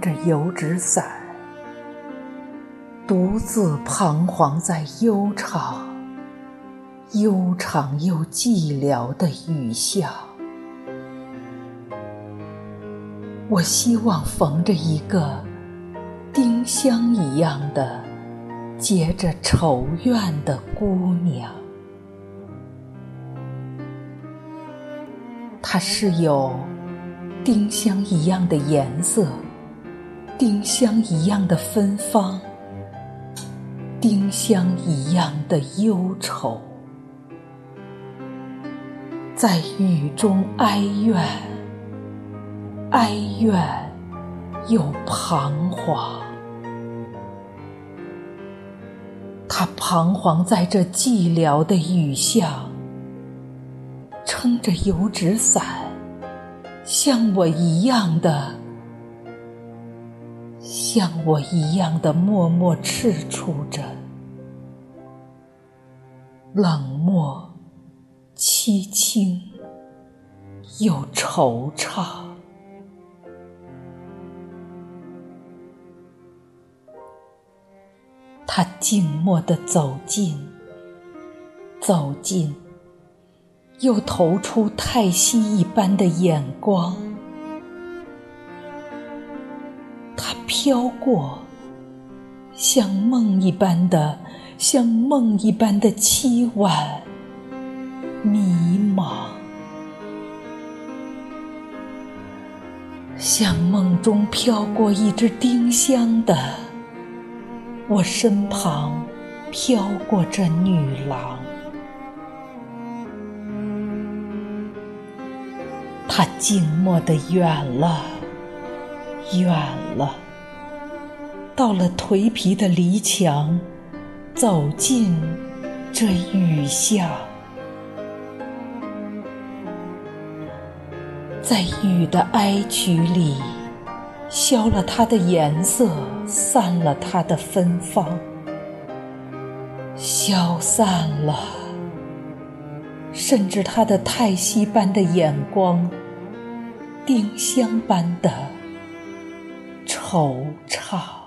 着油纸伞，独自彷徨在悠长、悠长又寂寥的雨巷。我希望逢着一个丁香一样的结着愁怨的姑娘，她是有。丁香一样的颜色，丁香一样的芬芳，丁香一样的忧愁，在雨中哀怨，哀怨又彷徨。他彷徨在这寂寥的雨巷，撑着油纸伞。像我一样的，像我一样的，默默踟蹰着，冷漠、凄清又惆怅。他静默地走近，走近。又投出太息一般的眼光，飘过，像梦一般的，像梦一般的凄婉、迷茫，像梦中飘过一只丁香的，我身旁飘过这女郎。他静默的远了，远了，到了颓皮的篱墙，走进这雨巷，在雨的哀曲里，消了它的颜色，散了它的芬芳，消散了，甚至他的叹息般的眼光。丁香般的惆怅，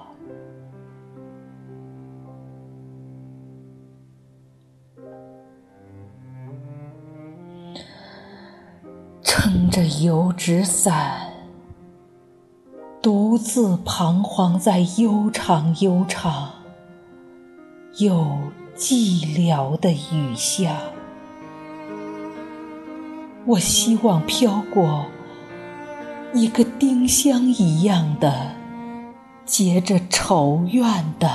撑着油纸伞，独自彷徨在悠长、悠长又寂寥的雨巷。我希望飘过。一个丁香一样的结着愁怨的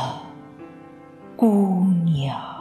姑娘。